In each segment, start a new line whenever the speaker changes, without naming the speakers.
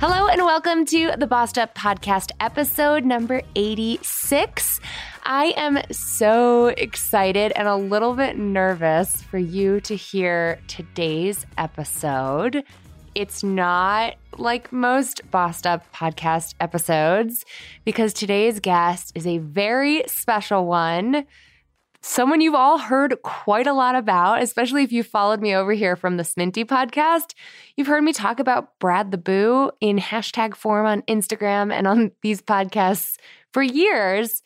Hello and welcome to the Bossed Up Podcast, episode number 86. I am so excited and a little bit nervous for you to hear today's episode. It's not like most Bossed Up podcast episodes because today's guest is a very special one someone you've all heard quite a lot about, especially if you followed me over here from the Sminty podcast. You've heard me talk about Brad the Boo in hashtag form on Instagram and on these podcasts for years.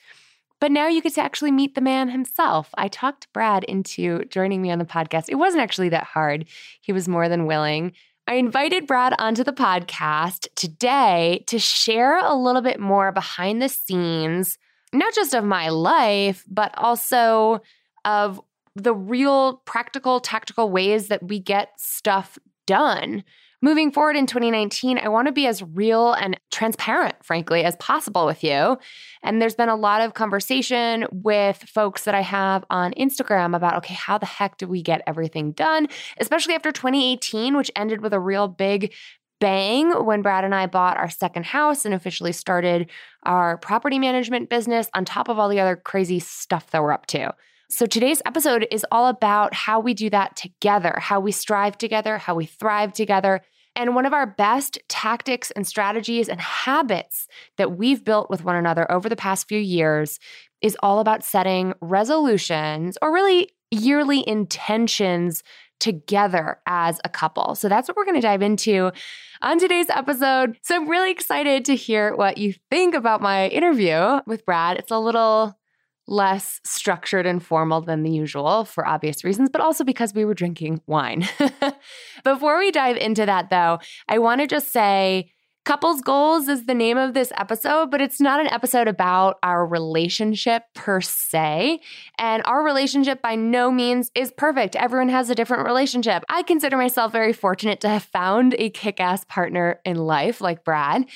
But now you get to actually meet the man himself. I talked Brad into joining me on the podcast. It wasn't actually that hard, he was more than willing. I invited Brad onto the podcast today to share a little bit more behind the scenes not just of my life, but also of the real practical, tactical ways that we get stuff done. Moving forward in 2019, I want to be as real and transparent, frankly, as possible with you. And there's been a lot of conversation with folks that I have on Instagram about okay, how the heck do we get everything done, especially after 2018, which ended with a real big bang when Brad and I bought our second house and officially started our property management business on top of all the other crazy stuff that we're up to. So, today's episode is all about how we do that together, how we strive together, how we thrive together. And one of our best tactics and strategies and habits that we've built with one another over the past few years is all about setting resolutions or really yearly intentions together as a couple. So that's what we're going to dive into on today's episode. So I'm really excited to hear what you think about my interview with Brad. It's a little less structured and formal than the usual for obvious reasons, but also because we were drinking wine. Before we dive into that, though, I want to just say Couples Goals is the name of this episode, but it's not an episode about our relationship per se. And our relationship by no means is perfect. Everyone has a different relationship. I consider myself very fortunate to have found a kick ass partner in life like Brad.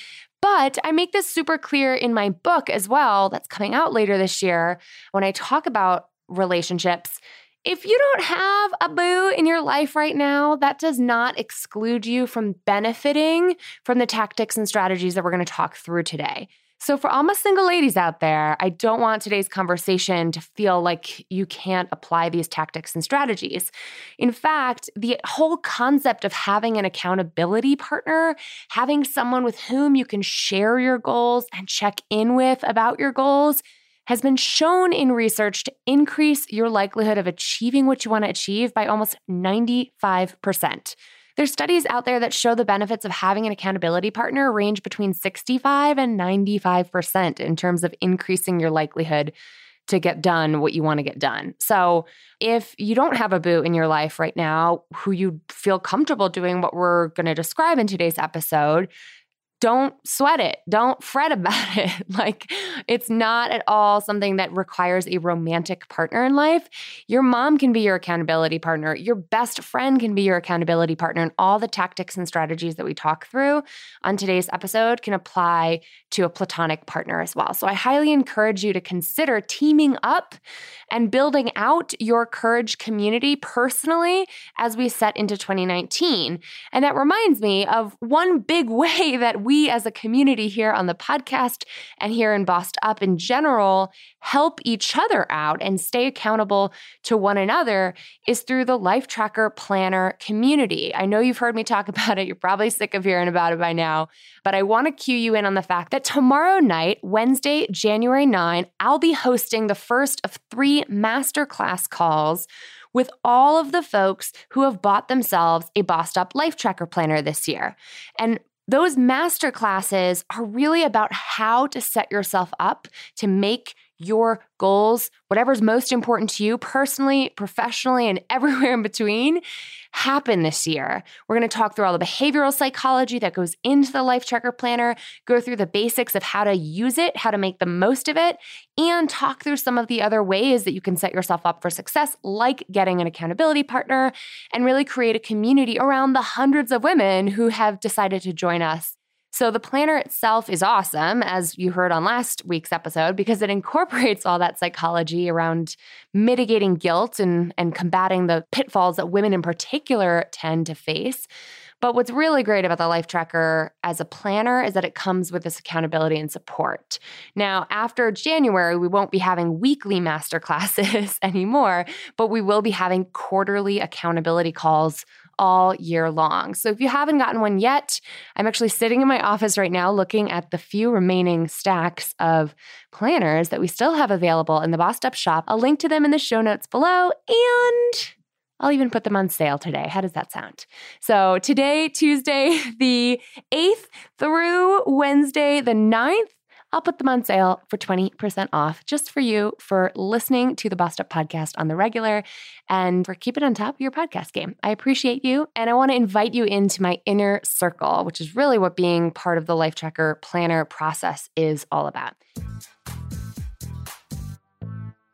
But I make this super clear in my book as well, that's coming out later this year, when I talk about relationships if you don't have a boo in your life right now, that does not exclude you from benefiting from the tactics and strategies that we're going to talk through today. So, for all my single ladies out there, I don't want today's conversation to feel like you can't apply these tactics and strategies. In fact, the whole concept of having an accountability partner, having someone with whom you can share your goals and check in with about your goals, has been shown in research to increase your likelihood of achieving what you want to achieve by almost 95%. There's studies out there that show the benefits of having an accountability partner range between 65 and 95% in terms of increasing your likelihood to get done what you want to get done. So, if you don't have a boo in your life right now who you feel comfortable doing what we're going to describe in today's episode, don't sweat it. Don't fret about it. like, it's not at all something that requires a romantic partner in life. Your mom can be your accountability partner. Your best friend can be your accountability partner. And all the tactics and strategies that we talk through on today's episode can apply to a platonic partner as well. So, I highly encourage you to consider teaming up and building out your courage community personally as we set into 2019. And that reminds me of one big way that we as a community here on the podcast and here in Bossed Up in general help each other out and stay accountable to one another is through the Life Tracker Planner community. I know you've heard me talk about it. You're probably sick of hearing about it by now, but I want to cue you in on the fact that tomorrow night, Wednesday, January 9, I'll be hosting the first of three masterclass calls with all of the folks who have bought themselves a Bossed Up Life Tracker Planner this year. And those master classes are really about how to set yourself up to make your goals, whatever's most important to you personally, professionally, and everywhere in between, happen this year. We're going to talk through all the behavioral psychology that goes into the Life Tracker Planner, go through the basics of how to use it, how to make the most of it, and talk through some of the other ways that you can set yourself up for success, like getting an accountability partner and really create a community around the hundreds of women who have decided to join us so the planner itself is awesome, as you heard on last week's episode, because it incorporates all that psychology around mitigating guilt and, and combating the pitfalls that women in particular tend to face. But what's really great about the Life Tracker as a planner is that it comes with this accountability and support. Now, after January, we won't be having weekly master classes anymore, but we will be having quarterly accountability calls all year long. So if you haven't gotten one yet, I'm actually sitting in my office right now looking at the few remaining stacks of planners that we still have available in the Bossed Up shop. I'll link to them in the show notes below and I'll even put them on sale today. How does that sound? So, today, Tuesday, the 8th through Wednesday, the 9th, I'll put them on sale for 20% off just for you for listening to the Bossed Up podcast on the regular and for keeping it on top of your podcast game. I appreciate you. And I want to invite you into my inner circle, which is really what being part of the Life Tracker planner process is all about.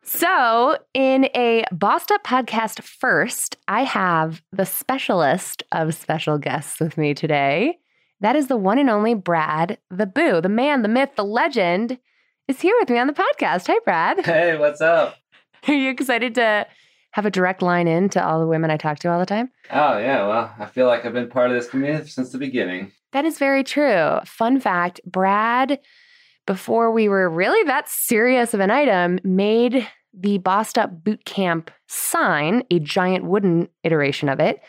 So, in a Bossed Up podcast first, I have the specialist of special guests with me today. That is the one and only Brad the Boo, the man, the myth, the legend, is here with me on the podcast. Hey, Brad.
Hey, what's up?
Are you excited to have a direct line in to all the women I talk to all the time?
Oh, yeah. Well, I feel like I've been part of this community since the beginning.
That is very true. Fun fact Brad, before we were really that serious of an item, made the Bossed Up Boot Camp sign, a giant wooden iteration of it,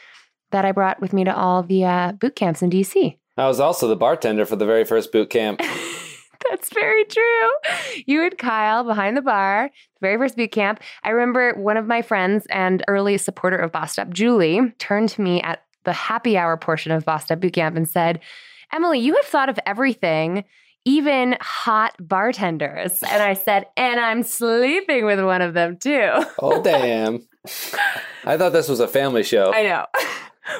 that I brought with me to all the uh, boot camps in DC.
I was also the bartender for the very first boot camp.
That's very true. You and Kyle behind the bar, the very first boot camp. I remember one of my friends and early supporter of Bossed Up, Julie, turned to me at the happy hour portion of Bossed Up Boot Camp and said, Emily, you have thought of everything, even hot bartenders. And I said, and I'm sleeping with one of them too.
Oh, damn. I thought this was a family show.
I know.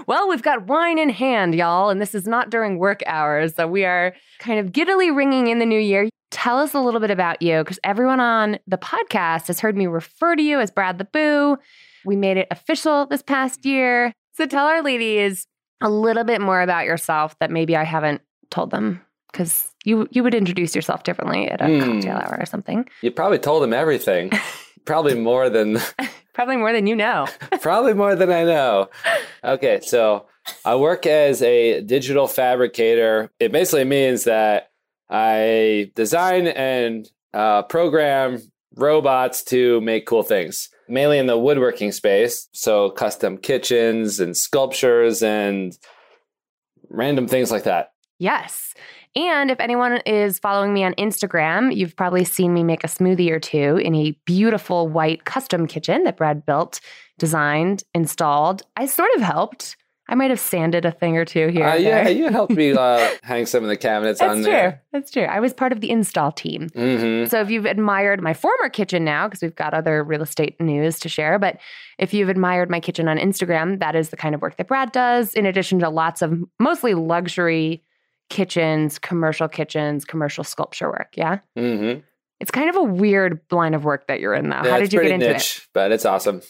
Well, we've got wine in hand, y'all, and this is not during work hours. So we are kind of giddily ringing in the new year. Tell us a little bit about you because everyone on the podcast has heard me refer to you as Brad the Boo. We made it official this past year. So tell our ladies a little bit more about yourself that maybe I haven't told them because you you would introduce yourself differently at a mm. cocktail hour or something.
You probably told them everything. probably more than
Probably more than you know.
Probably more than I know. Okay, so I work as a digital fabricator. It basically means that I design and uh, program robots to make cool things, mainly in the woodworking space. So, custom kitchens and sculptures and random things like that.
Yes. And if anyone is following me on Instagram, you've probably seen me make a smoothie or two in a beautiful white custom kitchen that Brad built, designed, installed. I sort of helped. I might have sanded a thing or two here. Uh,
yeah, you helped me uh, hang some of the cabinets
That's
on
true.
there.
That's true. I was part of the install team.
Mm-hmm.
So if you've admired my former kitchen now, because we've got other real estate news to share, but if you've admired my kitchen on Instagram, that is the kind of work that Brad does, in addition to lots of mostly luxury kitchens, commercial kitchens, commercial sculpture work. Yeah.
Mm-hmm.
It's kind of a weird line of work that you're in, though.
Yeah,
how did you get into
niche,
it?
But it's awesome.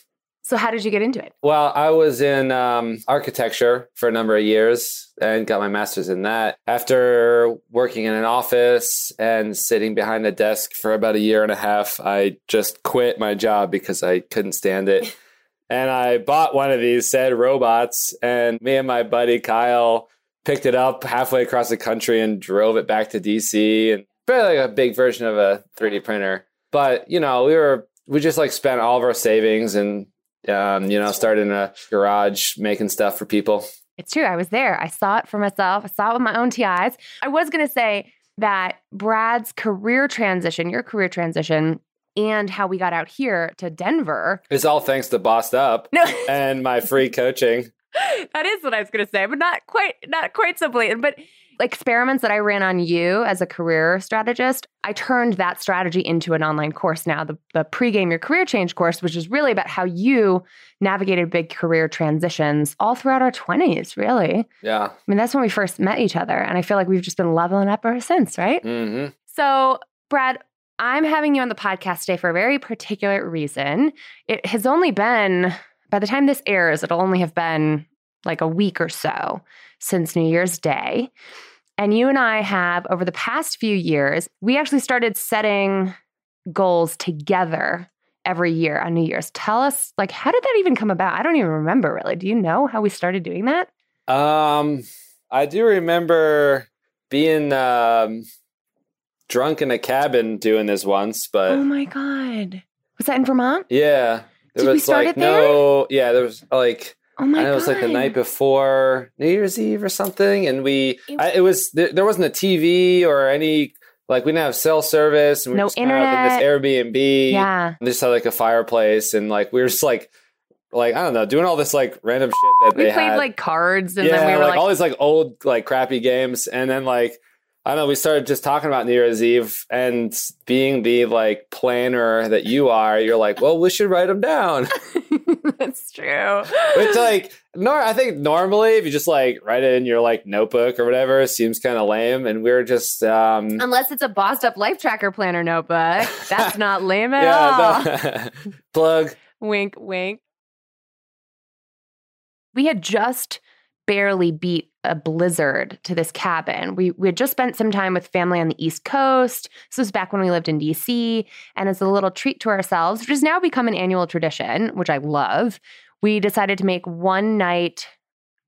So, how did you get into it?
Well, I was in um, architecture for a number of years and got my master's in that. After working in an office and sitting behind a desk for about a year and a half, I just quit my job because I couldn't stand it. and I bought one of these said robots, and me and my buddy Kyle picked it up halfway across the country and drove it back to DC and very like a big version of a 3D printer. But you know, we were we just like spent all of our savings and um, you know started in a garage making stuff for people.
It's true. I was there. I saw it for myself. I saw it with my own TIs. I was going to say that Brad's career transition, your career transition, and how we got out here to Denver.
It's all thanks to Bossed Up
No,
and my free coaching.
that is what I was going to say, but not quite, not quite so blatant. But experiments that I ran on you as a career strategist, I turned that strategy into an online course now, the, the pregame your career change course, which is really about how you navigated big career transitions all throughout our 20s, really.
Yeah.
I mean, that's when we first met each other. And I feel like we've just been leveling up ever since, right?
hmm
So, Brad, I'm having you on the podcast today for a very particular reason. It has only been, by the time this airs, it'll only have been like a week or so since New Year's Day. And you and I have, over the past few years, we actually started setting goals together every year on New Year's. Tell us, like, how did that even come about? I don't even remember really. Do you know how we started doing that?
Um, I do remember being um, drunk in a cabin doing this once, but
oh my God. Was that in Vermont?
yeah, there
Did we
was
start
like
it there?
no, yeah, there was like
Oh my
I know it was like the night before New Year's Eve or something, and we I, it was there, there wasn't a TV or any like we didn't have cell service, and we
No
were just kind of in this Airbnb.
Yeah.
and they just had like a fireplace, and like we were just like like I don't know, doing all this like random shit that
We
they
played
had.
like cards and
yeah,
then we were
like,
like,
all these like old like crappy games, and then like I don't know, we started just talking about New Year's Eve and being the like planner that you are. You're like, well, we should write them down.
That's true.
Which like nor I think normally if you just like write it in your like notebook or whatever, it seems kind of lame. And we are just um
Unless it's a bossed up life tracker planner notebook. That's not lame at all.
yeah, no. plug.
Wink, wink. We had just barely beat a blizzard to this cabin. We, we had just spent some time with family on the East Coast. This was back when we lived in DC. And as a little treat to ourselves, which has now become an annual tradition, which I love, we decided to make one night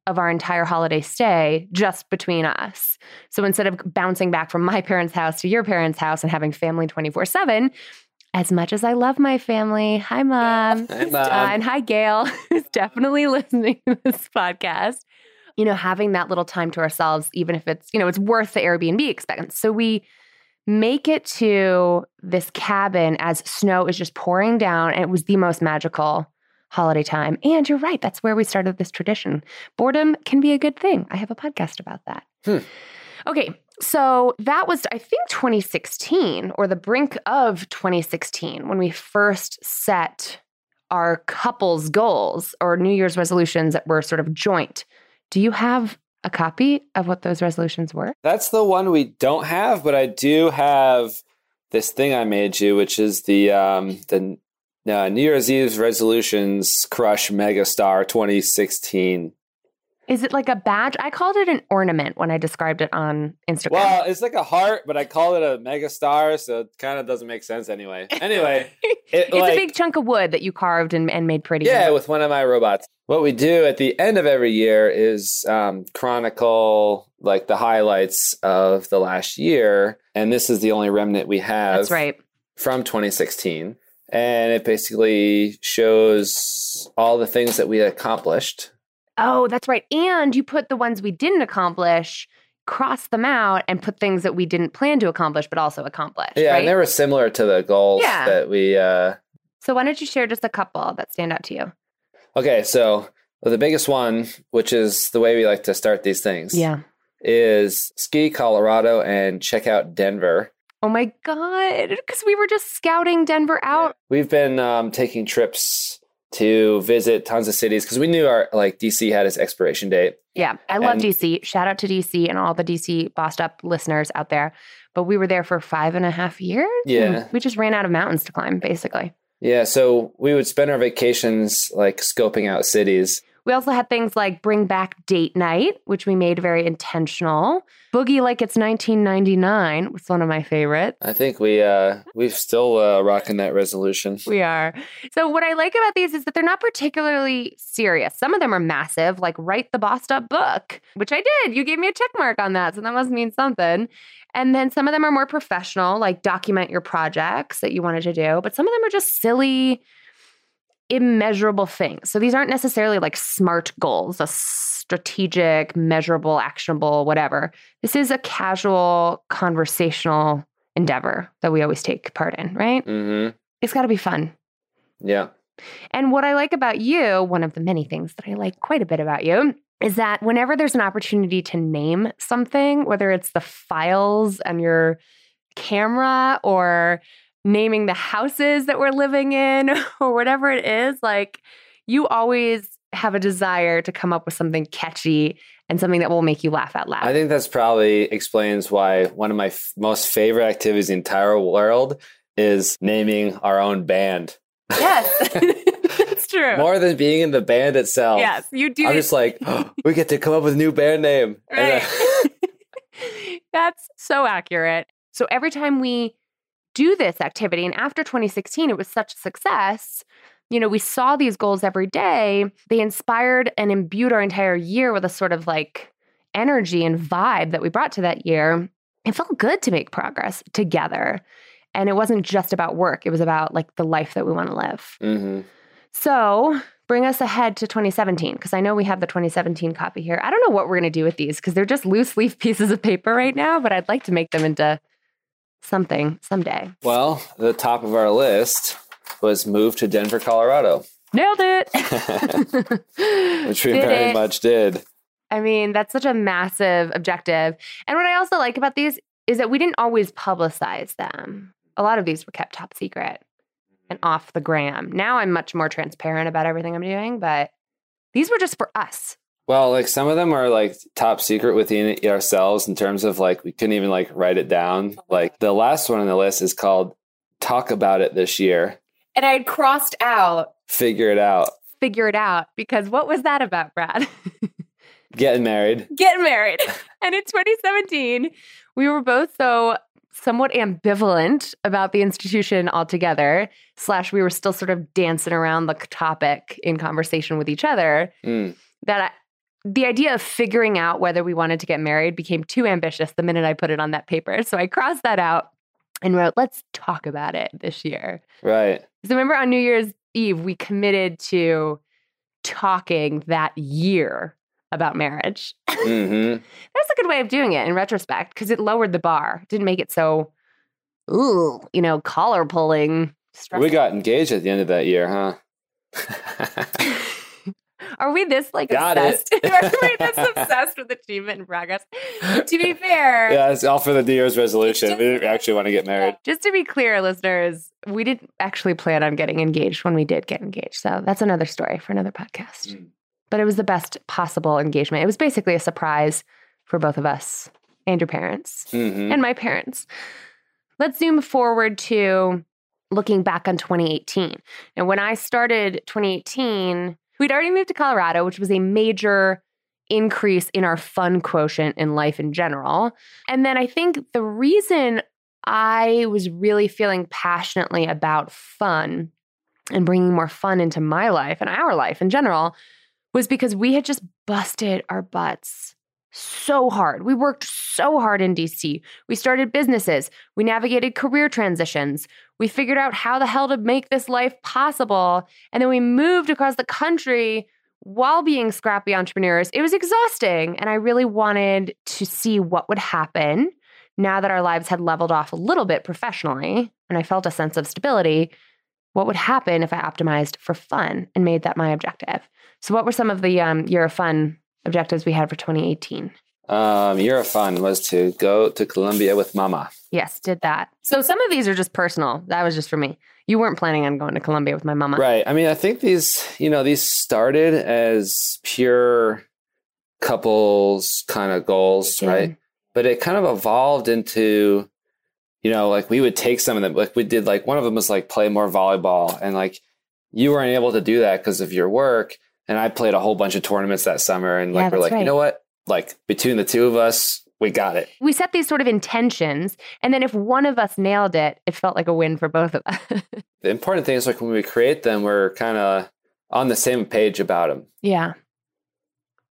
of our entire holiday stay just between us. So instead of bouncing back from my parents' house to your parents' house and having family 24 7, as much as I love my family, hi, mom.
Hi,
Uh,
Mom.
and hi, Gail, who's definitely listening to this podcast. You know, having that little time to ourselves, even if it's, you know, it's worth the Airbnb expense. So we make it to this cabin as snow is just pouring down. And it was the most magical holiday time. And you're right, that's where we started this tradition. Boredom can be a good thing. I have a podcast about that.
Hmm.
Okay, so that was, I think, 2016 or the brink of 2016 when we first set our couples' goals or New Year's resolutions that were sort of joint. Do you have a copy of what those resolutions were?
That's the one we don't have, but I do have this thing I made you, which is the um the uh, New Year's Eve resolutions crush megastar 2016.
Is it like a badge? I called it an ornament when I described it on Instagram.
Well, it's like a heart, but I call it a megastar, so it kind of doesn't make sense anyway. Anyway, it,
it's
like,
a big chunk of wood that you carved and, and made pretty.
Yeah, with one of my robots. What we do at the end of every year is um, chronicle like the highlights of the last year, and this is the only remnant we have
That's right.
from 2016, and it basically shows all the things that we accomplished.
Oh, that's right. And you put the ones we didn't accomplish, cross them out, and put things that we didn't plan to accomplish but also accomplish
Yeah,
right?
and they were similar to the goals
Yeah.
that we. Uh,
so why don't you share just a couple that stand out to you?
Okay, so the biggest one, which is the way we like to start these things,
Yeah.
is ski Colorado and check out Denver.
Oh my God. Because we were just scouting Denver out.
We've been um, taking trips to visit tons of cities because we knew our like DC had its expiration date.
Yeah. I love
And-
DC. Shout out to DC and all the DC bossed up listeners out there. But we were there for five and a half years.
Yeah.
We just ran out of mountains to climb, basically.
Yeah, so we would spend our vacations like scoping out cities.
We also had things like Bring Back Date Night, which we made very intentional. Boogie Like It's 1999 was one of my favorites.
I think we uh we've still uh, rocking that resolution.
We are. So, what I like about these is that they're not particularly serious. Some of them are massive, like write the bossed up book, which I did. You gave me a check mark on that. So, that must mean something. And then some of them are more professional, like document your projects that you wanted to do. But some of them are just silly, immeasurable things. So, these aren't necessarily like smart goals, a strategic, measurable, actionable, whatever. This is a casual, conversational endeavor that we always take part in, right?
hmm
it's got to be fun.
Yeah.
And what I like about you, one of the many things that I like quite a bit about you, is that whenever there's an opportunity to name something, whether it's the files on your camera or naming the houses that we're living in or whatever it is, like you always have a desire to come up with something catchy and something that will make you laugh out loud.
I think that's probably explains why one of my f- most favorite activities in the entire world is naming our own band.
yes, that's true.
More than being in the band itself.
yes, you do.
I'm just like, oh, we get to come up with a new band name.
Right.
then-
That's so accurate. So every time we do this activity, and after 2016, it was such a success. You know, we saw these goals every day. They inspired and imbued our entire year with a sort of like energy and vibe that we brought to that year. It felt good to make progress together. And it wasn't just about work, it was about like the life that we want to live.
Mhm.
So bring us ahead to 2017 because I know we have the 2017 copy here. I don't know what we're going to do with these because they're just loose leaf pieces of paper right now, but I'd like to make them into something someday.
Well, the top of our list was move to Denver, Colorado,
Nailed it.
which we
Did
very
it.
much did.
I mean, that's such a massive objective. And what I also like about these is that we didn't always publicize them. A lot of these were kept top secret and off the gram. Now I'm much more transparent about everything I'm doing, but these were just for us.
Well, like some of them are like top secret within ourselves in terms of like we couldn't even like write it down. Like the last one on the list is called talk about it this year.
And I had crossed out
Figure it out.
figure it out because what was that about, Brad?
Getting married.
Getting married. and in 2017, we were both so somewhat ambivalent about the institution altogether, slash, we were still sort of dancing around the topic in conversation with each other,
Mm.
that I, the idea of figuring out whether we wanted to get married became too ambitious the minute I put it on that paper. So I crossed that out and wrote, let's talk about it this year.
Right.
So remember on New Year's Eve, we committed to talking that year about marriage.
hmm
That's a good way of doing it in retrospect because it lowered the bar, didn't make it so, ooh, you know, collar pulling.
We got engaged at the end of that year, huh?
Are we this like
Got
obsessed? Are we this obsessed with achievement and progress? to be fair,
yeah, it's all for the New Year's resolution. We didn't actually want to get married.
Just to be clear, listeners, we didn't actually plan on getting engaged when we did get engaged. So that's another story for another podcast.
Mm.
But it was the best possible engagement. It was basically a surprise for both of us and your parents
hmm
and my parents. Let's zoom forward to looking back on 2018. And when I started 2018, we'd already moved to Colorado, which was a major increase in our fun quotient in life in general. And then I think the reason I was really feeling passionately about fun and bringing more fun into my life and our life in general was because we had just busted our butts so hard. We worked so hard in DC. We started businesses. We navigated career transitions. We figured out how the hell to make this life possible. And then we moved across the country while being scrappy entrepreneurs. It was exhausting. And I really wanted to see what would happen now that our lives had leveled off a little bit professionally and I felt a sense of stability. What would happen if I optimized for fun and made that my objective? So, what were some of the um, year of fun objectives we had for 2018?
Um, year of fun was to go to Colombia with Mama.
Yes, did that. So some of these are just personal. That was just for me. You weren't planning on going to Colombia with my mama.
Right. I mean, I think these, you know, these started as pure couples kind of goals,
Yeah.
right? But it kind of evolved into, you know, like we would take some of them, like we did, like one of them was like play more volleyball, and like you weren't able to do that because of your work. And I played a whole bunch of tournaments that summer, and
Yeah,
like we're like,
right.
you know what? Like between the two of us, we got it.
We set these sort of intentions, and then if one of us nailed it, it felt like a win for both of us.
The important thing is like when we create them, we're kind of on the same page about them.
yeah.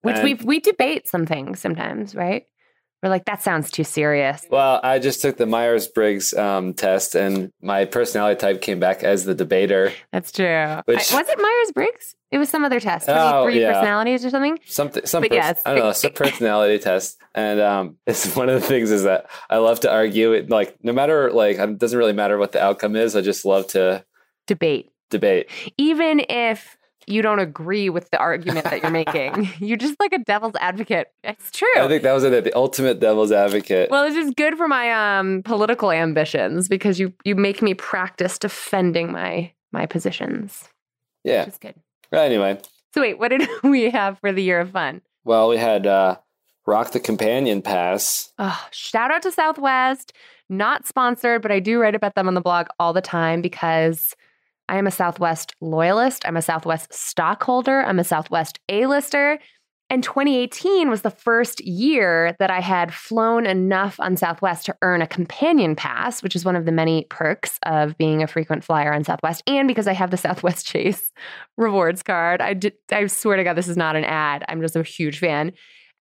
Which we we debate some things sometimes, right? We're like, that sounds too serious.
Well, I just took the Myers Briggs um, test, and my personality type came back as the debater.
That's true.
Which-
I- was it Myers Briggs? It was some other test.
Oh,
23
yeah.
personalities or something.
Something, some pers-
yes.
I don't know, some personality test, and um, it's one of the things is that I love to argue. It like no matter like it doesn't really matter what the outcome is. I just love to
debate.
Debate.
Even if you don't agree with the argument that you're making, you're just like a devil's advocate. It's true.
I think that was it. The ultimate devil's advocate.
well, it's just good for my um political ambitions because you you make me practice defending my my positions.
yeah.
Which is good.
Anyway,
So wait, what did we have for the year of fun?
well, we had uh, Rock the Companion Pass.
Oh, shout out to Southwest. Not sponsored, but I do write about them on the blog all the time because I am a Southwest loyalist. I'm a Southwest stockholder. I'm a Southwest A-lister. And 2018 was the first year that I had flown enough on Southwest to earn a companion pass, which is one of the many perks of being a frequent flyer on Southwest. And because I have the Southwest Chase rewards card, I, did, I swear to God, this is not an ad. I'm just a huge fan.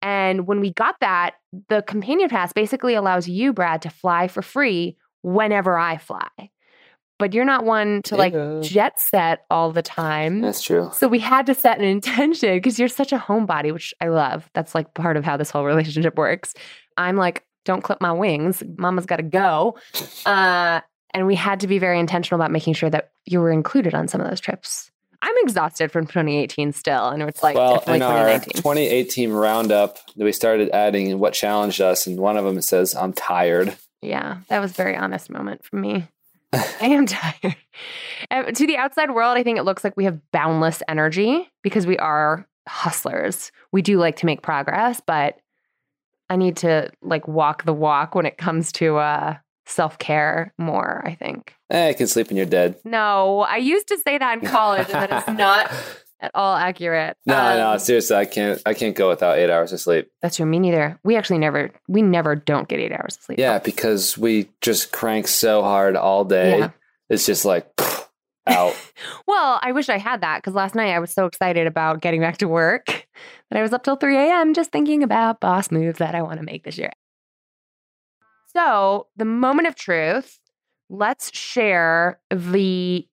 And when we got that, the companion pass basically allows you, Brad, to fly for free whenever I fly. But you're not one to like
Yeah.
jet set all the time.
That's true.
So we had to set an intention because you're such a homebody, which I love. That's like part of how this whole relationship works. I'm like, don't clip my wings. Mama's got to go. Uh, and we had to be very intentional about making sure that you were included on some of those trips. I'm exhausted from 2018 still, and it's like
well, in our 2018 roundup, we started adding what challenged us, and one of them says, "I'm tired."
Yeah, that was a very honest moment for me. I am tired. Uh, to the outside world, I think it looks like we have boundless energy because we are hustlers. We do like to make progress, but I need to like walk the walk when it comes to uh, self care more, I think.
Eh, I can sleep when you're dead.
No, I used to say that in college, and that is not at all accurate.
No,
Um,
no, seriously, I can't. I can't go without eight hours of sleep.
That's true. Me neither. We actually never, we never don't get eight hours of sleep.
Yeah, because we just crank so hard all day.
Yeah.
It's just like out.
Well, I wish I had that because last night I was so excited about getting back to work that I was up till 3 a.m. just thinking about boss moves that I want to make this year. So, the moment of truth, let's share the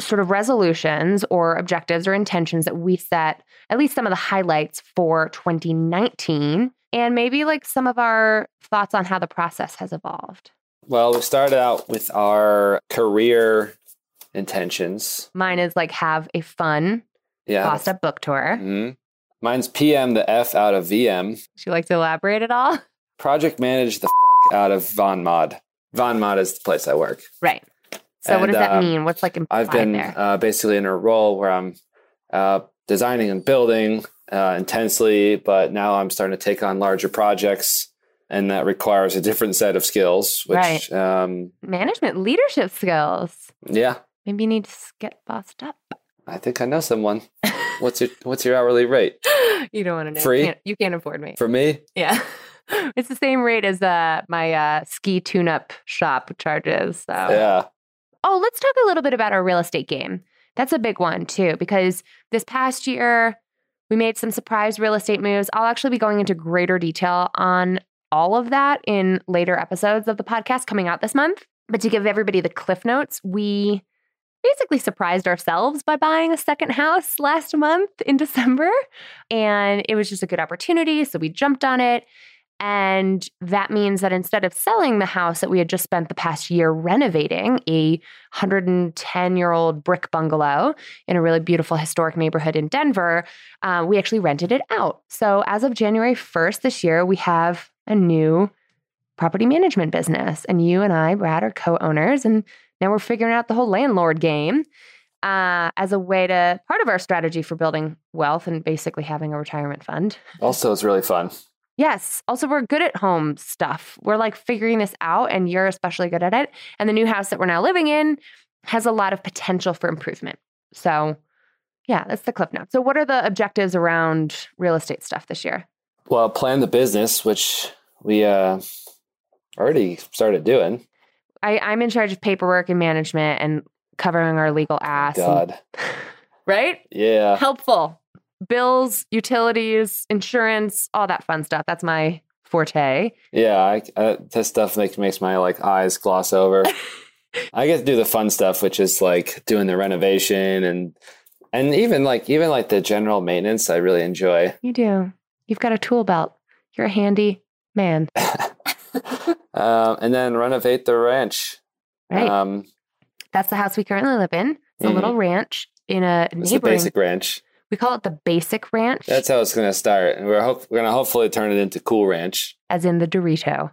sort of resolutions or objectives or intentions that we set, at least some of the highlights for 2019, and maybe like some of our thoughts on how the process has evolved.
well, we started out with our career intentions.
Mine is like have a fun
Yeah.
Up book tour.
Mhm. Mine's PM the F out of VM.
Would you like to elaborate at all?
Project manage the f- out of Von Mod. Von Mod is the place I work.
Right. So what does that
uh,
mean? What's like
I've been
there?
uh, basically in a role where I'm uh, designing and building uh, intensely, but now I'm starting to take on larger projects, and that requires a different set of skills. Which,
Right.
um,
Management leadership skills.
yeah,
Maybe you need to get bossed up.
I think I know someone. What's your What's your hourly rate
you don't want to know.
Free?
You can't, you can't afford me.
for me?
yeah. It's the same rate as uh, my uh, ski tune-up shop charges. So.
Yeah,
Oh, let's talk a little bit about our real estate game. That's a big one too, because this past year we made some surprise real estate moves. I'll actually be going into greater detail on all of that in later episodes of the podcast coming out this month. But to give everybody the cliff notes, we basically surprised ourselves by buying a second house last month in December. And it was just a good opportunity. So we jumped on it. And that means that instead of selling the house that we had just spent the past year renovating, a 110 year old brick bungalow in a really beautiful historic neighborhood in Denver, uh, we actually rented it out. So as of January 1st this year, we have a new property management business. And you and I, Brad, are co owners. And now we're figuring out the whole landlord game uh, as a way to part of our strategy for building wealth and basically having a retirement fund.
also it's really fun.
Yes. Also, we're good at home stuff. We're like figuring this out, and you're especially good at it. And the new house that we're now living in has a lot of potential for improvement. So, yeah, that's the cliff note. So, what are the objectives around real estate stuff this year?
Well, plan the business, which we uh, already started doing.
I, I'm in charge of paperwork and management and covering our legal ass. and-
God,
right?
yeah.
Helpful. Bills, utilities, insurance, all that fun stuff. That's my forte.
Yeah, I, uh, that stuff makes makes my like eyes gloss over. I get to do the fun stuff, which is like doing the renovation and and even like even like the general maintenance. I really enjoy.
You do. You've got a tool belt. You're a handy man.
um, and then renovate the ranch.
Right.
Um,
That's the house we currently live in. It's a little ranch in a
It's a basic ranch.
We call it the basic ranch,
That's how it's going to start. And we're, hope, we're going to hopefully turn it into Cool Ranch
as in the Dorito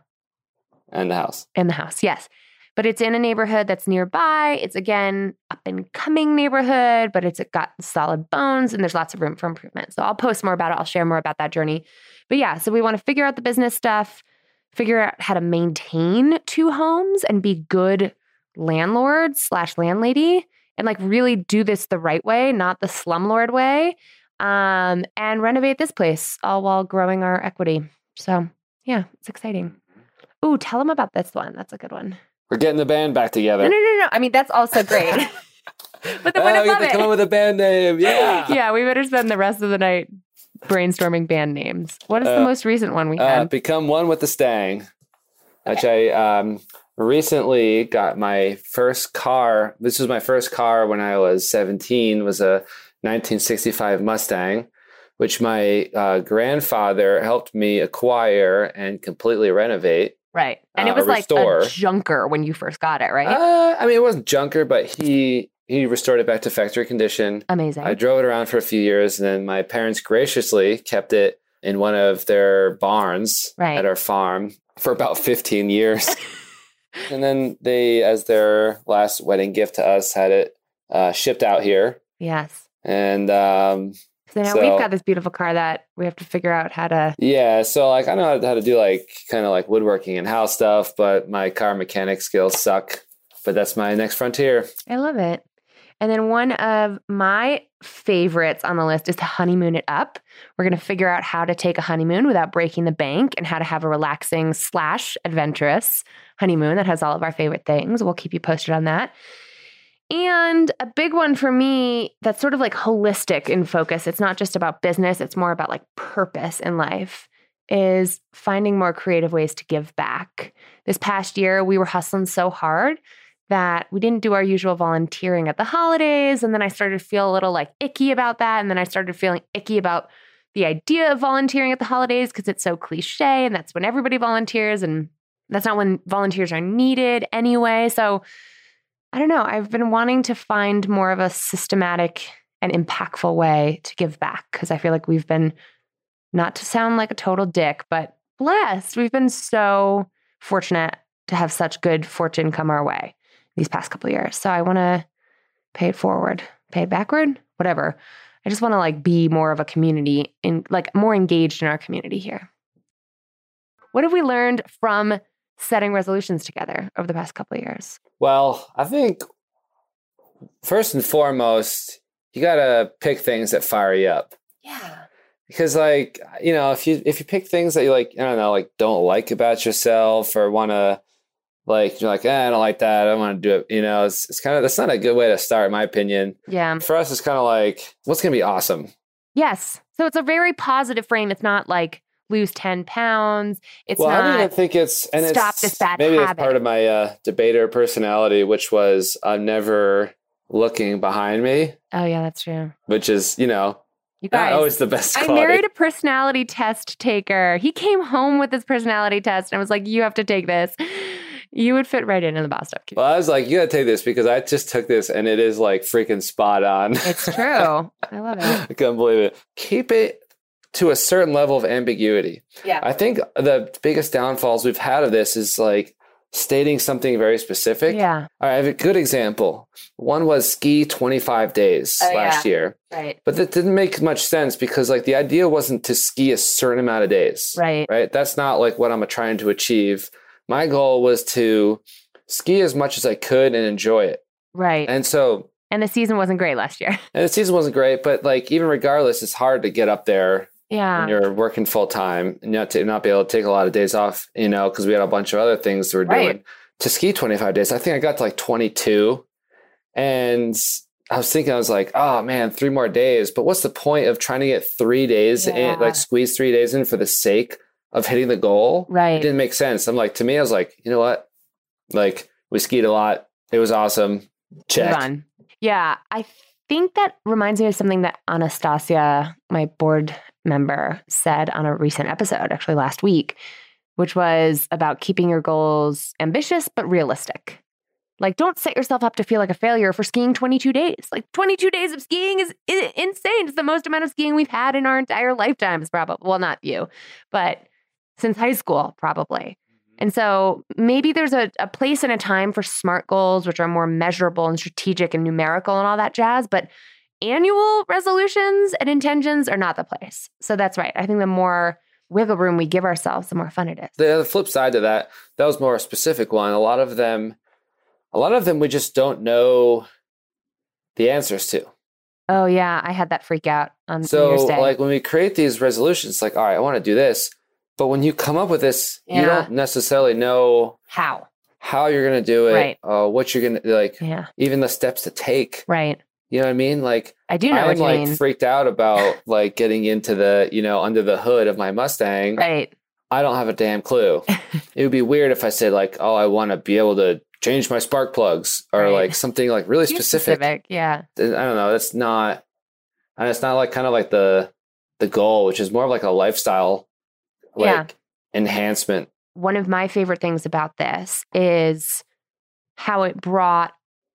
and the house.
in the house. Yes. But it's in a neighborhood that's nearby. It's again up and coming neighborhood, but it's got solid bones and there's lots of room for improvement. So I'll post more about it. I'll share more about that journey. But yeah, so we want to figure out the business stuff, figure out how to maintain two homes and be good landlord slash landlady and like really do this the right way, not the slumlord way. Um, and renovate this place all while growing our equity. So yeah, it's exciting. Ooh, tell them about this one. That's a good one.
We're getting the band back together.
no, no, no. no. I mean, that's also great. but the
oh,
one I
we to come up with a band name. Yeah.
Yeah, we better spend the rest of the night brainstorming band names. What is the
Uh,
most recent one we
Uh,
had?
become one with the Stang, which I um, recently got my first car. This was my first car when I was 17. Was a 1965 Mustang, which my uh, grandfather helped me acquire and completely renovate.
right. And it
uh,
was like
restore.
a junker when you first got it, right?
Uh, I mean, it wasn't junker, but he he restored it back to factory condition.
Amazing.
I drove it around for a few years, and then my parents graciously kept it in one of their barns
Right.
at our farm for about 15 years. and then they, as their last wedding gift to us, had it uh, shipped out here.
yes.
And um,
So now
So-
we've got this beautiful car that we have to figure out how to.
yeah, so like I know how to do like kind of like woodworking and house stuff, but my car mechanic skills suck. But that's my next frontier.
I love it. And then one of my favorites on the list is to honeymoon it up. We're going to figure out how to take a honeymoon without breaking the bank and how to have a relaxing slash adventurous honeymoon that has all of our favorite things. We'll keep you posted on that. And a big one for me that's sort of like holistic in focus. It's not just about business, it's more about like purpose in life. Is finding more creative ways to give back. This past year, we were hustling so hard that we didn't do our usual volunteering at the holidays. And then I started to feel a little like icky about that. And then I started feeling icky about the idea of volunteering at the holidays because it's so cliche and that's when everybody volunteers. And that's not when volunteers are needed anyway. So I don't know. I've been wanting to find more of a systematic and impactful way to give back because I feel like we've been, not to sound like a total dick, but blessed. We've been so fortunate to have such good fortune come our way these past couple years. So I want to pay it forward, pay it backward, whatever. I just want to like be more of a community in like more engaged in our community here. What have we learned from setting resolutions together over the past couple of years?
Well, I think first and foremost, you got to pick things that fire you up.
Yeah.
because like you know if you if you pick things that you like i don't know like don't like about yourself or want to like you're like eh, i don't like that i don't want to do it you know it's, it's kind of that's not a good way to start in my opinion
Yeah.
for us it's kind of like what's gonna be awesome
Yes. So it's a very positive frame. It's not like lose 10 pounds. It's
well i don't even think it's and
stop
it's
this bad
maybe it's part of my uh, debater personality which was i'm never looking behind me
Oh yeah, that's true.
which is you know
You
not
guys.
always the best
I
quality.
married a personality test taker. He came home with his personality test and I was like, You have to take this. You would fit right in in the boss stuff.
well i was like you gotta take this because i just took this and it is like freaking spot on
It's true. I love it.
I can't believe it. Keep it to a certain level of ambiguity.
Yeah.
I think the biggest downfalls we've had of this is like stating something very specific.
Yeah.
I have a good example. One was ski 25 days
Oh,
last
yeah.
year,
Right.
but that didn't make much sense because like the idea wasn't to ski a certain amount of days.
Right.
Right? That's not like what I'm trying to achieve. My goal was to ski as much as I could and enjoy it.
Right.
And so
And the season wasn't great last year.
and the season wasn't great, but like even regardless, it's hard to get up there
Yeah.
when you're working full time and not to not be able to take a lot of days off, you know, because we had a bunch of other things we're
Right.
doing. To ski 25 days, I think I got to like 22. And I was thinking, I was like, oh man, three more days. But what's the point of trying to get three days
Yeah.
in, like squeeze three days in for the sake of hitting the goal?
right It
didn't make sense. I'm like, to me, I was like, you know what? Like, we skied a lot. It was awesome. Check.
Fun. Yeah. I think that reminds me of something that Anastasia, my board member, said on a recent episode, actually last week, which was about keeping your goals ambitious but realistic. Like, don't set yourself up to feel like a failure for skiing 22 days. Like, 22 days of skiing is insane. It's the most amount of skiing we've had in our entire lifetimes, probably. Well, not you, but since high school, probably. Mm-hmm. And so maybe there's a, a place and a time for SMART goals, which are more measurable and strategic and numerical and all that jazz. But annual resolutions and intentions are not the place. So that's right. I think the more wiggle room we give ourselves, the more fun it is.
The, the flip side to that, that was more a specific one. A lot of them, a lot of them, we just don't know the answers to.
Oh, yeah. I had that freak out on
So, like when we create these resolutions, like, all right, I want to do this, but when you come up with this, you don't necessarily know
How?
how you're going to do it,
Right.
uh, what you're going to like,
Yeah.
even the steps to take.
Right.
You know what I mean? Like,
I do know
I'm
what you
like
mean.
freaked out about like getting into the, you know, under the hood of my Mustang.
Right.
I don't have a damn clue. it would be weird if I said like, oh, I want to be able to change my spark plugs or
Right.
like something like really
Too
specific.
Yeah.
I don't know. That's not, and it's not like kind of like the the goal, which is more of like a lifestyle, like
Yeah.
enhancement.
one of my favorite things about this is how it brought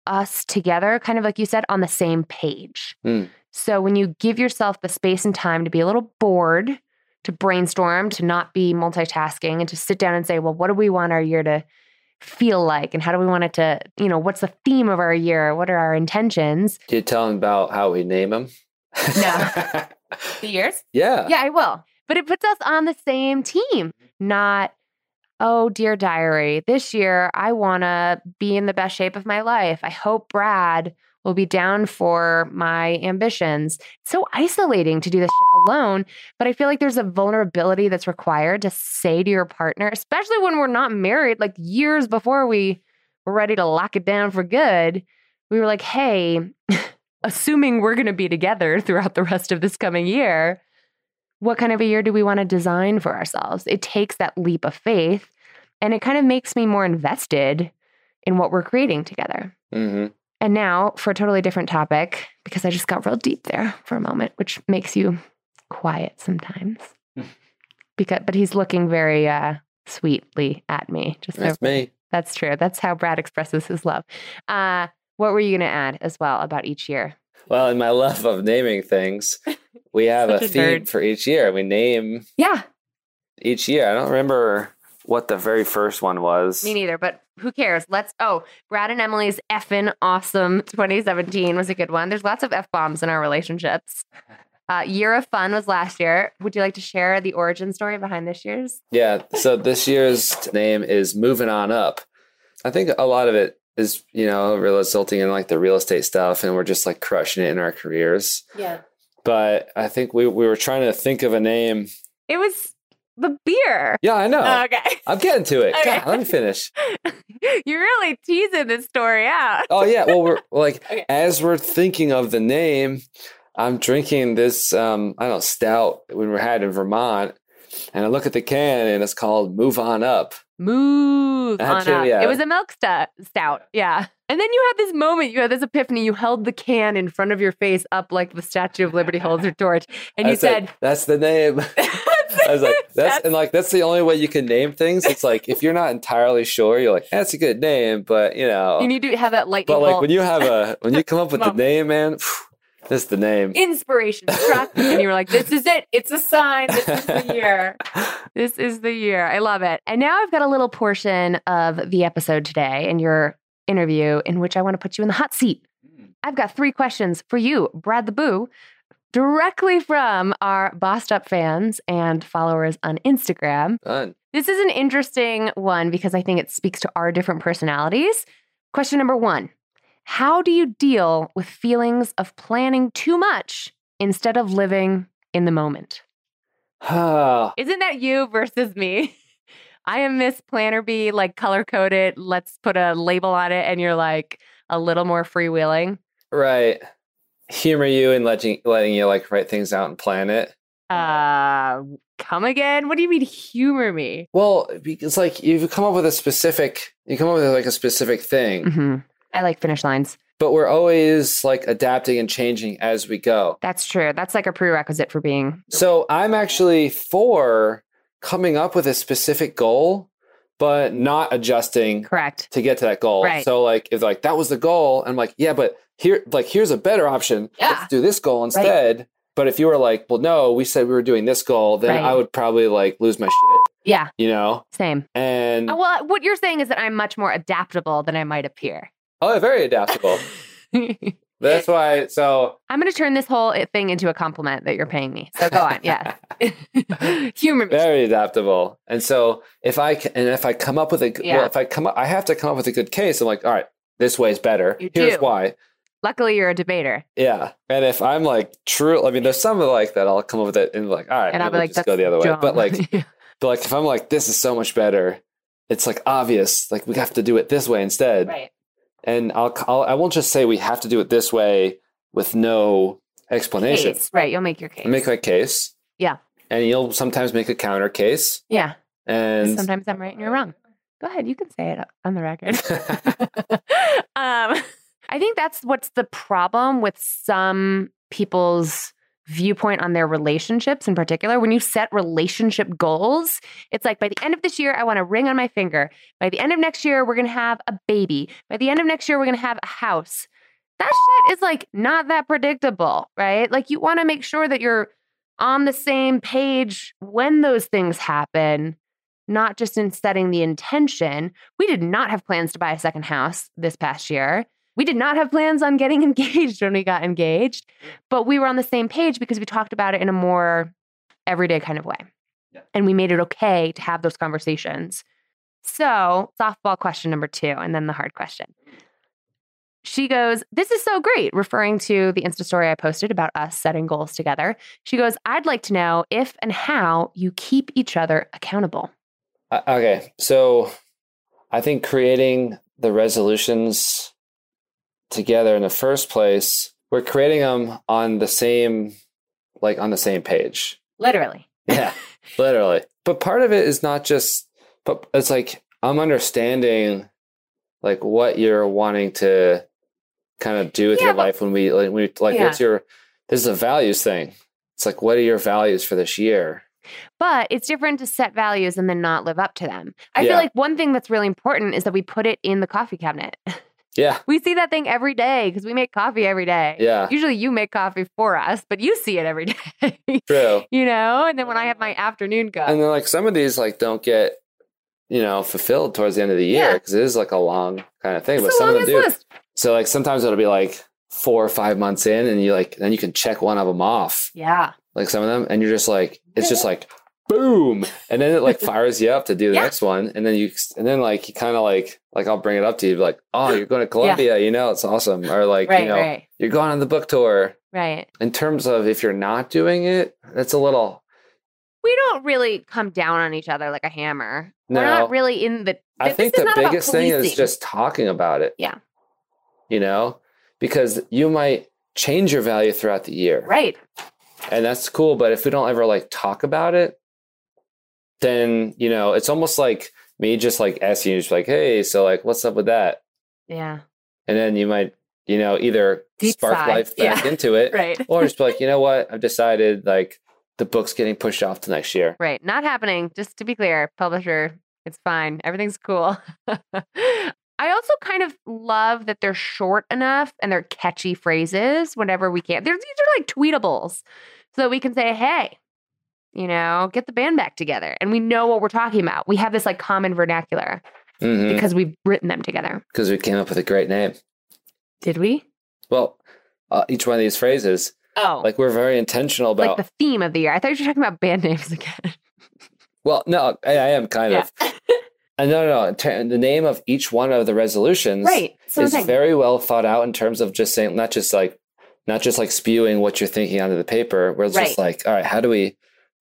us together, kind of like you said, on the same page.
Mm.
So when you give yourself the space and time to be a little bored, to brainstorm, to not be multitasking, and to sit down and say, well, what do we want our year to feel like? And how do we want it to, you know, what's the theme of our year? What are our intentions?
Do you tell them about how we name them?
No. The years?
yeah.
Yeah, I will. But it puts us on the same team, not, oh, dear diary, this year I want to be in the best shape of my life. I hope Brad will be down for my ambitions. It's so isolating to do this alone. But I feel like there's a vulnerability that's required to say to your partner, especially when we're not married, like years before we were ready to lock it down for good. We were like, hey, assuming we're going to be together throughout the rest of this coming year, what kind of a year do we want to design for ourselves? It takes that leap of faith and it kind of makes me more invested in what we're creating together.
hmm
And now for a totally different topic, because I just got real deep there for a moment, which makes you quiet sometimes. because but he's looking very uh sweetly at me. Just so
That's me.
that's true. That's how Brad expresses his love. Uh what were you gonna add as well about each year?
Well, in my love of naming things, we have a
Such a
theme
nerd.
for each year. We name
Yeah,
each year. I don't remember what the very first one was.
Me neither, but who cares? Let's. Oh, Brad and Emily's effing awesome 2017 was a good one. There's lots of f bombs in our relationships. Uh, year of fun was last year. Would you like to share the origin story behind this year's?
Yeah. So this year's name is Moving On Up. I think a lot of it is, you know, resulting in like the real estate stuff and we're just like crushing it in our careers.
Yeah,
But I think we, we were trying to think of a name.
it was the beer.
Yeah, I know.
Okay,
I'm getting to it.
Okay.
God, let me finish.
you're really teasing this story out.
Oh yeah. Well, we're like
Okay.
as we're thinking of the name, I'm drinking this um, I don't know stout when we're had in Vermont, and I look at the can and it's called Move On Up.
Move on up.
yeah.
It was a milk stout. Yeah. And then you had this moment, you had this epiphany. You held the can in front of your face up like the Statue of Liberty holds her torch. And you said,
"That's the name." I was like, "That's and like that's the only way you can name things." It's like if you're not entirely sure, you're like, "That's a good name," but you know.
you need to have that lightning
but like
bolt
when you have a when you come up with the name, man, that's the name.
inspiration struck. and you were like, this is it. It's a sign. This is the year. This is the year. I love it. And now I've got a little portion of the episode today and your interview in which I want to put you in the hot seat. Mm. I've got three questions for you, Brad the Boo, directly from our Bossed Up fans and followers on Instagram.
Fun.
This is an interesting one because I think it speaks to our different personalities. Question number one How do you deal with feelings of planning too much instead of living in the moment? Isn't that you versus me? I am Miss Planner B, like color coded. Let's put a label on it. And you're like a little more freewheeling.
right. Humor you and letting letting you like write things out and plan it.
Uh, come again? What do you mean humor me?
Well, it's like you've come up with a specific, you come up with like a specific thing,
hmm I like finish lines.
but we're always like adapting and changing as we go.
That's true. That's like a prerequisite for being
So I'm actually for coming up with a specific goal, but not adjusting
Correct.
to get to that goal.
Right.
So like if like that was the goal, and I'm like, yeah, but here like here's a better option.
Yeah.
Let's do this goal instead. But if you were like, well, no, we said we were doing this goal, then
Right.
I would probably like lose my shit,
Yeah,
you know?
same.
And
Uh, Well, what you're saying is that I'm much more adaptable than I might appear.
oh, very adaptable. That's why. So
I'm going to turn this whole eh, thing into a compliment that you're paying me. So go on. Yeah. Humor me.
very adaptable. And so if I and if I come up with a
Yeah.
well, if I come up, I have to come up with a good case. I'm like, all right, this way's better.
You
Here's
do.
why.
Luckily, you're a debater.
Yeah. And if I'm like true, I mean, there's some like that I'll come up with it and like, all right,
And I'll be like,
just go the other way.
dumb.
But like, but like if I'm like, this is so much better, it's like obvious. Like we have to do it this way instead.
right.
And I'll, I'll I won't just say we have to do it this way with no explanation.
Case. Right. You'll make your case.
I make my case.
Yeah.
And you'll sometimes make a counter case.
yeah.
And
Sometimes I'm right and you're wrong. Go ahead. You can say it on the record. um, I think that's what's the problem with some people's viewpoint on their relationships in particular. When you set relationship goals, it's like by the end of this year, I want a ring on my finger. By the end of next year, we're going to have a baby. By the end of next year, we're going to have a house. That shit is like not that predictable, right? Like you want to make sure that you're on the same page when those things happen not just in setting the intention. We did not have plans to buy a second house this past year. We did not have plans on getting engaged when we got engaged, but we were on the same page because we talked about it in a more everyday kind of way.
Yeah.
And we made it okay to have those conversations. So, softball question number two, and then the hard question. She goes, This is so great, referring to the Insta story I posted about us setting goals together. She goes, I'd like to know if and how you keep each other accountable.
Uh, okay, so I think creating the resolutions together in the first place, we're creating them on the same, like on the same page.
Literally.
Yeah, literally. But part of it is not just, but it's like I'm understanding, like what you're wanting to kind of do with
Yeah,
your
but-
life when we like, we like
Yeah.
what's your this is a values thing. It's like what are your values for this year?
But it's different to set values and then not live up to them. I
Yeah.
feel like one thing that's really important is that we put it in the coffee cabinet.
Yeah,
we see that thing every day because we make coffee every day.
yeah,
Usually you make coffee for us, but you see it every day.
true.
you know? And then when I have my uh-huh. afternoon cup.
And then like some of these like don't get you know fulfilled towards the end of the year
Yeah.
because it is like a long kind of thing.
it's
but some of them do.
list.
So like sometimes it'll be like four or five months in, and you like then you can check one of them off.
Yeah.
like some of them, and you're just like, it's just like, boom, and then it like fires you up to do the
Yeah.
next one, and then you, and then like you kind of like, like I'll bring it up to you, like, oh, you're going to Columbia, you know, it's awesome, or like,
Right,
you know,
right,
you're going on the book tour.
right.
In terms of if you're not doing it, that's a little.
We don't really come down on each other like a hammer. We're
No.
not really in the.
I think the biggest thing is just talking about it.
Yeah.
You know, because you might change your value throughout the year.
Right.
and that's cool but if we don't ever like talk about it then you know it's almost like me just like asking you just like hey so like what's up with that
Yeah.
and then you might you know either
Deep
spark
sigh.
life back
Yeah.
into it
Right.
or just be like you know what i've decided like the book's getting pushed off to next year
Right. Not happening. Just to be clear, publisher, it's fine. Everything's cool. I also kind of love that they're short enough and they're catchy phrases whenever we can. They're, these are like tweetables so that we can say, hey, you know, get the band back together. And we know what we're talking about. We have this like common vernacular
because
because we've written them together.
Because we came up with a great name
Did we?
well uh, each one of these phrases
Oh,
like we're very intentional
like
about
the theme of the year. I thought you were talking about band names again.
well no i, I am kind of Uh, no no no the name of each one of the resolutions
right. So
is very well thought out in terms of just saying not just like not just like spewing what you're thinking onto the paper where it's just
Right.
like all right how do we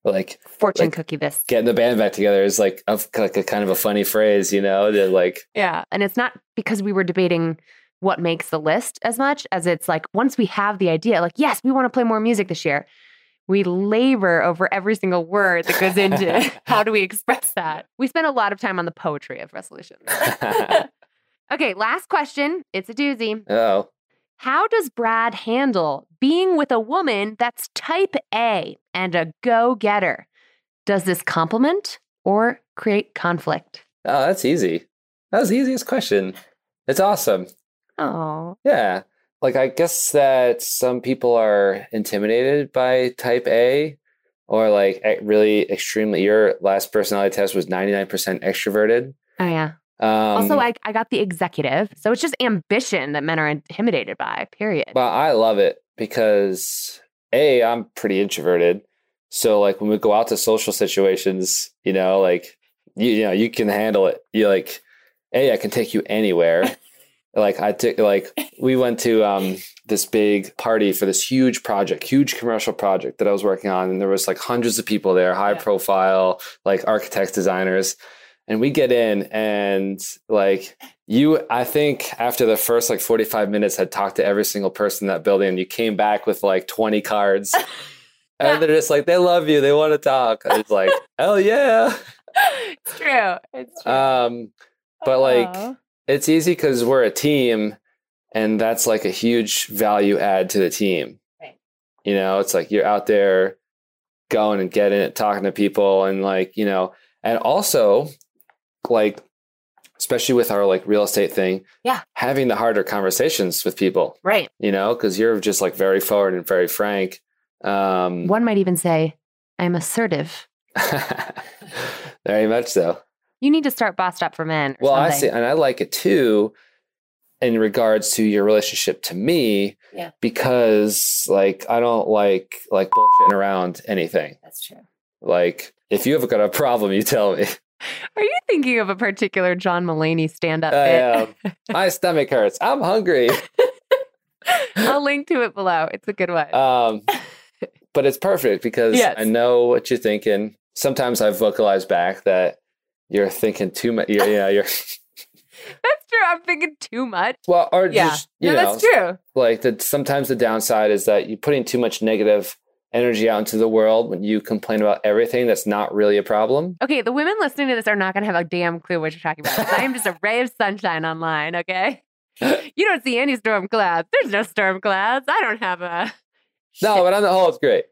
like
fortune
like-
cookie this.
getting the band back together is like a, like a kind of a funny phrase you know that like
Yeah. And it's not because we were debating what makes the list as much as it's like once we have the idea, like, yes, we want to play more music this year, we labor over every single word that goes into how do we express that. We spend a lot of time on the poetry of resolutions. okay, last question. It's a doozy.
oh
How does Brad handle being with a woman that's type A and a go getter? Does this complement or create conflict?
Oh, that's easy. That was the easiest question. It's awesome.
Oh,
Yeah. Like, I guess that some people are intimidated by type A or like really extremely. Your last personality test was 99% extroverted.
oh yeah.
Um,
also, I, I got the executive. So it's just ambition that men are intimidated by, period.
But I love it because A, I'm pretty introverted. So like when we go out to social situations, you know, like you, you know, you can handle it. You like A, I can take you anywhere. like I took like we went to um this big party for this huge project, huge commercial project that I was working on, and there was like hundreds of people there, high
Yeah.
profile, like architects, designers. And we get in and like you I think after the first like 45 minutes had talked to every single person in that building and you came back with like 20 cards. And they're just like, they love you, they want to talk. It's like, hell yeah.
it's true. It's true.
Um, but like
Oh.
it's easy because we're a team and that's like a huge value add to the team.
Right.
You know, it's like you're out there going and getting it, talking to people and like, you know, and also like especially with our like real estate thing,
Yeah.
having the harder conversations with people,
right.
you know, because you're just like very forward and very frank. Um
One might even say, I'm assertive.
very much so.
You need to start bossed up for men. or
Well, I see, and I like it too in regards to your relationship to me.
Yeah.
Because like I don't like like bullshitting around anything.
That's true.
Like if you have got a problem, you tell me.
Are you thinking of a particular John Mulaney stand-up
I
bit?
am. My stomach hurts. I'm hungry.
I'll link to it below. It's a good one.
Um, but it's perfect because
Yes.
I know what you're thinking. Sometimes I vocalize back that you're thinking too much. You're, you know, you're
that's true. I'm thinking too much.
well, or
Yeah.
just you
No,
know,
that's true.
like the sometimes the downside is that you're putting too much negative energy out into the world when you complain about everything that's not really a problem.
Okay, the women listening to this are not going to have a damn clue what you're talking about. I am just a ray of sunshine online, okay? You don't see any storm clouds. There's no storm clouds. I don't have a.
No, but on the whole, it's great,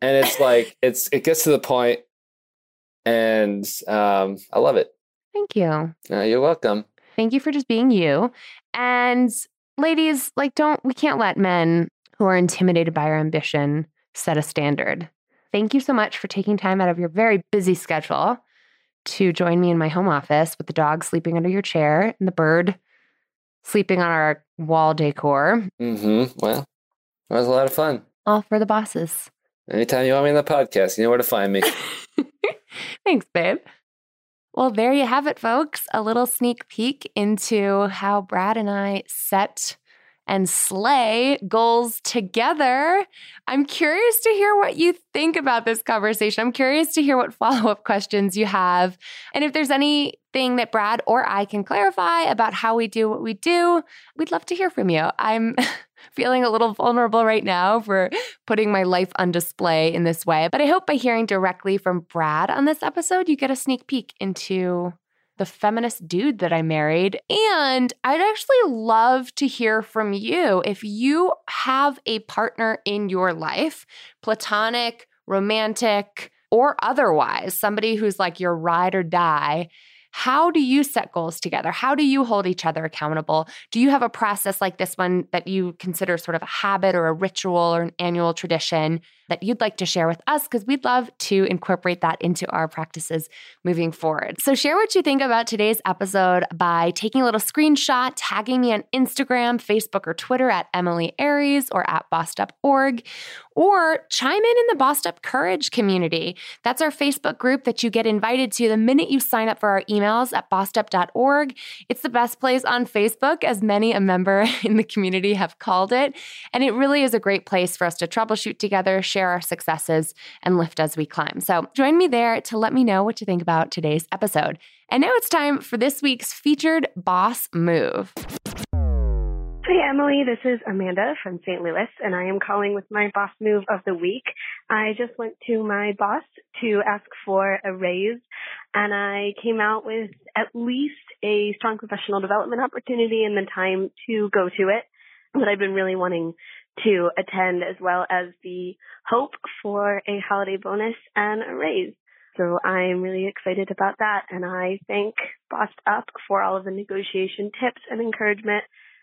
and it's like it's it gets to the point, and um, I love it.
Thank you.
Uh, you're welcome.
Thank you for just being you. And ladies, like, don't, we can't let men who are intimidated by our ambition set a standard. Thank you so much for taking time out of your very busy schedule to join me in my home office with the dog sleeping under your chair and the bird sleeping on our wall decor,
Mm-hmm. Well, that was a lot of fun.
all for the bosses.
Anytime you want me on the podcast, you know where to find me.
Thanks, babe. Well, there you have it, folks. A little sneak peek into how Brad and I set and slay goals together. I'm curious to hear what you think about this conversation. I'm curious to hear what follow up questions you have. And if there's anything that Brad or I can clarify about how we do what we do, we'd love to hear from you. I'm feeling a little vulnerable right now for putting my life on display in this way. But I hope by hearing directly from Brad on this episode, you get a sneak peek into the feminist dude that I married. And I'd actually love to hear from you if you have a partner in your life, platonic, romantic, or otherwise, somebody who's like your ride or die. How do you set goals together? How do you hold each other accountable? Do you have a process like this one that you consider sort of a habit or a ritual or an annual tradition that you'd like to share with us? Because we'd love to incorporate that into our practices moving forward. So, share what you think about today's episode by taking a little screenshot, tagging me on Instagram, Facebook, or Twitter at Emilie Aries or at bossedup.org, or chime in in the Bossed Up Courage community. That's our Facebook group that you get invited to the minute you sign up for our emails at bossedup.org. It's the best place on Facebook, as many a member in the community have called it. And it really is a great place for us to troubleshoot together, share our successes, and lift as we climb. So join me there to let me know what you think about today's episode. And now it's time for this week's featured boss move.
Hi, Emily. This is Amanda from St. Louis, and I am calling with my boss move of the week. I just went to my boss to ask for a raise, and I came out with at least a strong professional development opportunity and the time to go to it that I've been really wanting to attend, as well as the hope for a holiday bonus and a raise. So I'm really excited about that. And I thank Bossed Up for all of the negotiation tips and encouragement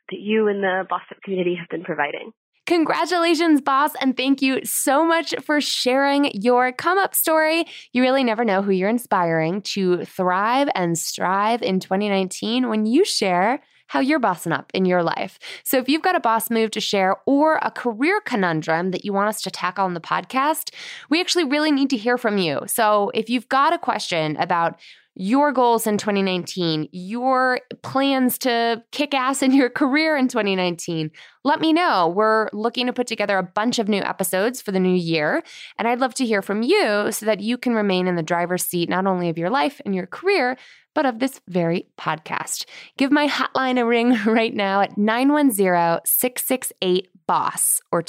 that you and the Up community have been providing.
Congratulations, boss, and thank you so much for sharing your come up story. You really never know who you're inspiring to thrive and strive in 2019 when you share how you're bossing up in your life. So if you've got a boss move to share or a career conundrum that you want us to tackle on the podcast, we actually really need to hear from you. So if you've got a question about your goals in 2019, your plans to kick ass in your career in 2019, let me know. We're looking to put together a bunch of new episodes for the new year, and I'd love to hear from you so that you can remain in the driver's seat not only of your life and your career, but of this very podcast. Give my hotline a ring right now at 910 668 BOSS or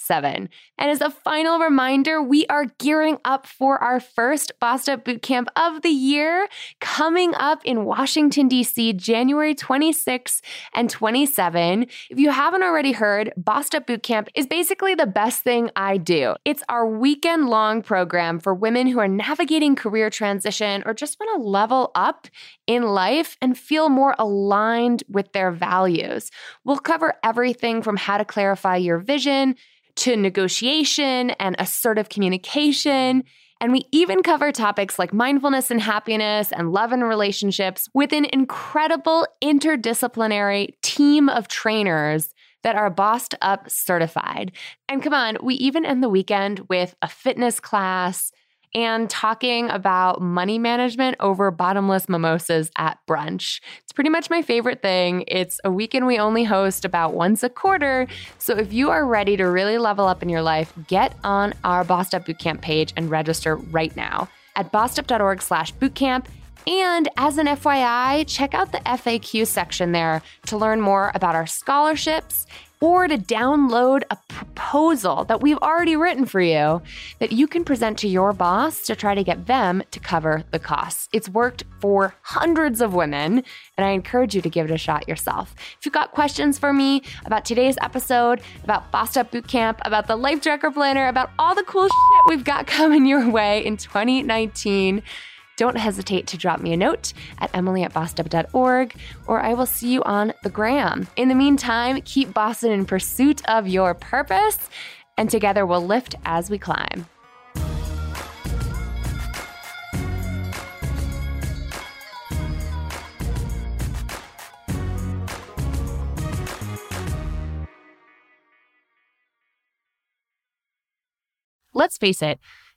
2677. And as a final reminder, we are gearing up for our first Up Bootcamp of the year coming up in Washington, D.C., January 26 and 27. If you haven't already heard, Up Bootcamp is basically the best thing I do. It's our weekend long program for women who are navigating career transition or just want to level up in life and feel more aligned with their values. We'll cover everything from how to clarify your vision to negotiation and assertive communication. And we even cover topics like mindfulness and happiness and love and relationships with an incredible interdisciplinary team of trainers that are bossed up certified. And come on, we even end the weekend with a fitness class and talking about money management over bottomless mimosas at brunch. It's pretty much my favorite thing. It's a weekend we only host about once a quarter. So if you are ready to really level up in your life, get on our Bossed Up Bootcamp page and register right now at bossedup.org slash bootcamp. And as an FYI, check out the FAQ section there to learn more about our scholarships or to download a proposal that we've already written for you that you can present to your boss to try to get them to cover the costs. It's worked for hundreds of women, and I encourage you to give it a shot yourself. If you've got questions for me about today's episode, about Bossed Up Bootcamp, about the Life Tracker Planner, about all the cool shit we've got coming your way in 2019, don't hesitate to drop me a note at emily at bossedup.org, or I will see you on the gram. In the meantime, keep Boston in pursuit of your purpose, and together we'll lift as we climb. Let's face it,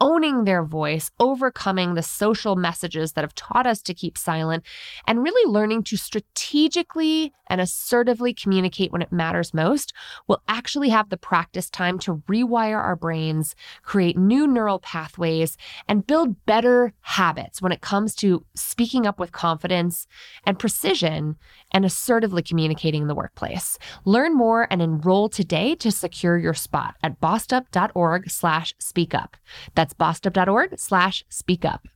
owning their voice, overcoming the social messages that have taught us to keep silent, and really learning to strategically and assertively communicate when it matters most, we'll actually have the practice time to rewire our brains, create new neural pathways, and build better habits when it comes to speaking up with confidence and precision and assertively communicating in the workplace. Learn more and enroll today to secure your spot at bossedup.org slash speak up. That's bossedup.org slash speak up.